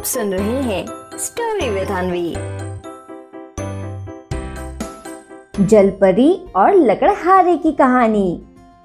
आप सुन रहे हैं स्टोरी विद अनवी जलपरी और लकड़हारे की कहानी।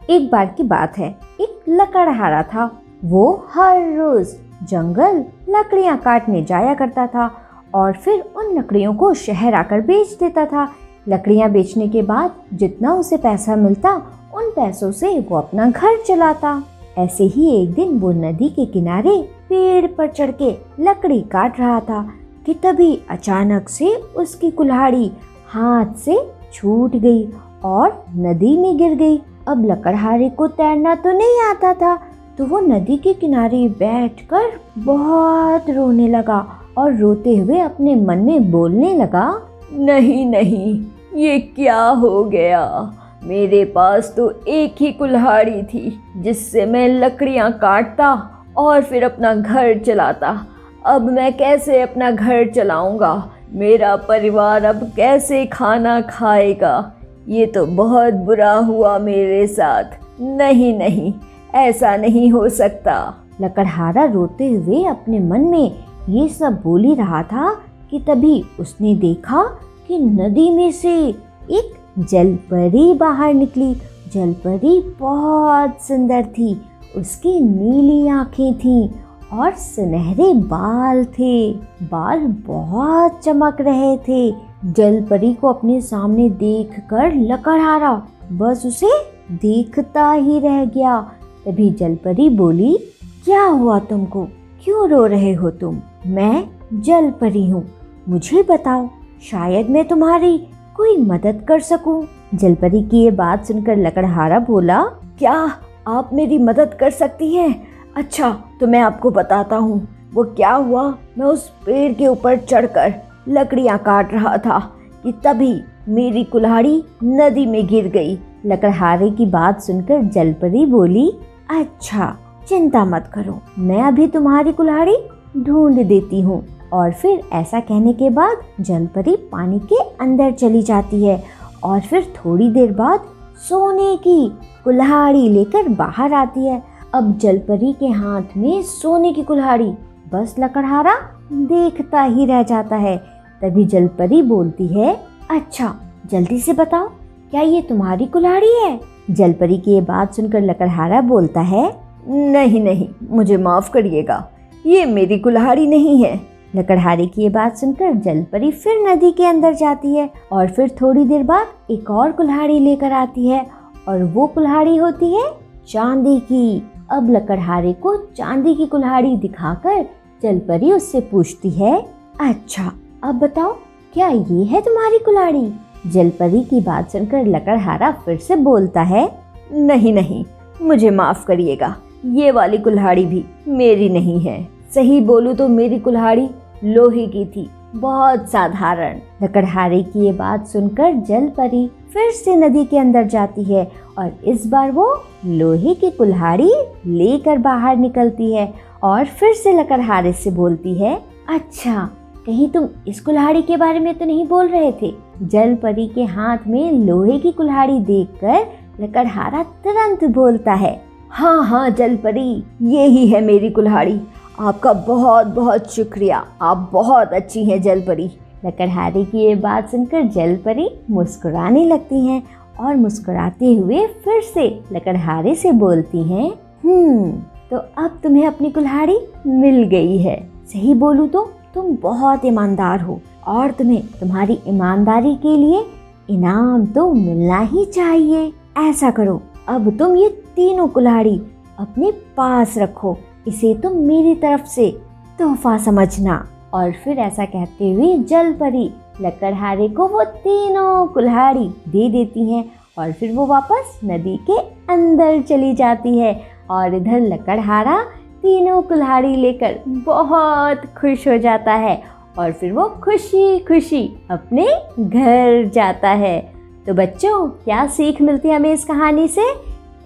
एक बार की बात है, एक लकड़हारा था। वो हर रोज जंगल लकड़ियाँ काटने जाया करता था और फिर उन लकड़ियों को शहर आकर बेच देता था। लकड़ियाँ बेचने के बाद जितना उसे पैसा मिलता, उन पैसों से वो अपना घर चलाता। ऐसे ही एक दिन वो नदी के किनारे पेड़ पर चढ़ के लकड़ी काट रहा था कि तभी अचानक से उसकी कुल्हाड़ी हाथ से छूट गई और नदी में गिर गई। अब लकड़हारे को तैरना तो नहीं आता था तो वो नदी के किनारे बैठकर बहुत रोने लगा और रोते हुए अपने मन में बोलने लगा, नहीं नहीं, ये क्या हो गया? मेरे पास तो एक ही कुल्हाड़ी थी जिससे मैं लकड़ियाँ काटता और फिर अपना घर चलाता। अब मैं कैसे अपना घर चलाऊँगा? मेरा परिवार अब कैसे खाना खाएगा? ये तो बहुत बुरा हुआ मेरे साथ। नहीं नहीं, ऐसा नहीं हो सकता। लकड़हारा रोते हुए अपने मन में ये सब बोल ही रहा था कि तभी उसने देखा कि नदी में से एक जलपरी बाहर निकली। जलपरी बहुत सुंदर थी। उसकी नीली आँखें थीं और सुनहरे बाल थे। बाल बहुत चमक रहे थे। जलपरी को अपने सामने देखकर लकड़हारा बस उसे देखता ही रह गया। तभी जलपरी बोली, क्या हुआ तुमको? क्यों रो रहे हो तुम? मैं जलपरी हूँ। मुझे बताओ, शायद मैं तुम्हारी कोई मदद कर सकूँ। जलपरी की ये बात सुनकर लकड़हारा बोला, क्या आप मेरी मदद कर सकती हैं? अच्छा तो मैं आपको बताता हूँ। वो क्या हुआ? मैं उस पेड़ के ऊपर चढ़कर लकड़ियाँ काट रहा था कि तभी मेरी कुल्हाड़ी नदी में गिर गई। लकड़हारे की बात सुनकर जलपरी बोली अच्छा चिंता मत करो, मैं अभी तुम्हारी कुल्हाड़ी ढूंढ देती हूँ। और फिर ऐसा कहने के बाद जलपरी पानी के अंदर चली जाती है। और फिर थोड़ी देर बाद सोने की कुल्हाड़ी लेकर बाहर आती है। अब जलपरी के हाथ में सोने की कुल्हाड़ी। बस लकड़हारा देखता ही रह जाता है। तभी जलपरी बोलती है अच्छा जल्दी से बताओ, क्या ये तुम्हारी कुल्हाड़ी है? जलपरी की ये बात सुनकर लकड़हारा बोलता है, नहीं नहीं, मुझे माफ़ करिएगा, ये मेरी कुल्हाड़ी नहीं है। लकड़हारे की ये बात सुनकर जलपरी फिर नदी के अंदर जाती है और फिर थोड़ी देर बाद एक और कुल्हाड़ी लेकर आती है और वो कुल्हाड़ी होती है चांदी की। अब लकड़हारे को चांदी की कुल्हाड़ी दिखाकर जलपरी उससे पूछती है अच्छा अब बताओ, क्या ये है तुम्हारी कुल्हाड़ी? जलपरी की बात सुनकर लकड़हारा फिर से बोलता है, नहीं नहीं, मुझे माफ़ करिएगा, ये वाली कुल्हाड़ी भी मेरी नहीं है। सही बोलूँ तो मेरी कुल्हाड़ी लोहे की थी। बहुत साधारण। लकड़हारे की ये बात सुनकर जल परी फिर से नदी के अंदर जाती है और इस बार वो लोहे की कुल्हाड़ी लेकर बाहर निकलती है और फिर से लकड़हारे से बोलती है अच्छा कहीं तुम इस कुल्हाड़ी के बारे में तो नहीं बोल रहे थे? जल परी के हाथ में लोहे की कुल्हाड़ी देखकर लकड़हारा तुरंत बोलता है हाँ हाँ जल परी ये ही है मेरी कुल्हाड़ी। आपका बहुत बहुत शुक्रिया। आप बहुत अच्छी हैं, जलपरी। लकड़हारे की ये बात सुनकर जलपरी मुस्कुराने लगती हैं और मुस्कुराते हुए फिर से लकड़हारे से बोलती हैं हम्म तो अब तुम्हें अपनी कुल्हाड़ी मिल गई है। सही बोलूँ तो तुम बहुत ईमानदार हो और तुम्हें तुम्हारी ईमानदारी के लिए इनाम तो मिलना ही चाहिए। ऐसा करो, अब तुम ये तीनों कुल्हाड़ी अपने पास रखो इसे तुम मेरी तरफ़ से तोहफा समझना। और फिर ऐसा कहते हुए जल परी लकड़हारे को वो तीनों कुल्हाड़ी दे देती हैं और फिर वो वापस नदी के अंदर चली जाती है और इधर लकड़हारा तीनों कुल्हाड़ी लेकर बहुत खुश हो जाता है और फिर वो खुशी खुशी अपने घर जाता है। तो बच्चों, क्या सीख मिलती है हमें इस कहानी से?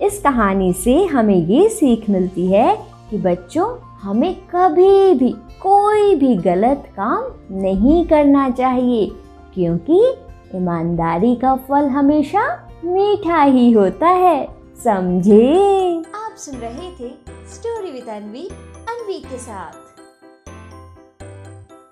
इस कहानी से हमें ये सीख मिलती है कि बच्चों, हमें कभी भी, कोई भी गलत काम नहीं करना चाहिए, क्योंकि ईमानदारी का फल हमेशा मीठा ही होता है। समझे? आप सुन रहे थे स्टोरी विद अनवी अनवी के साथ।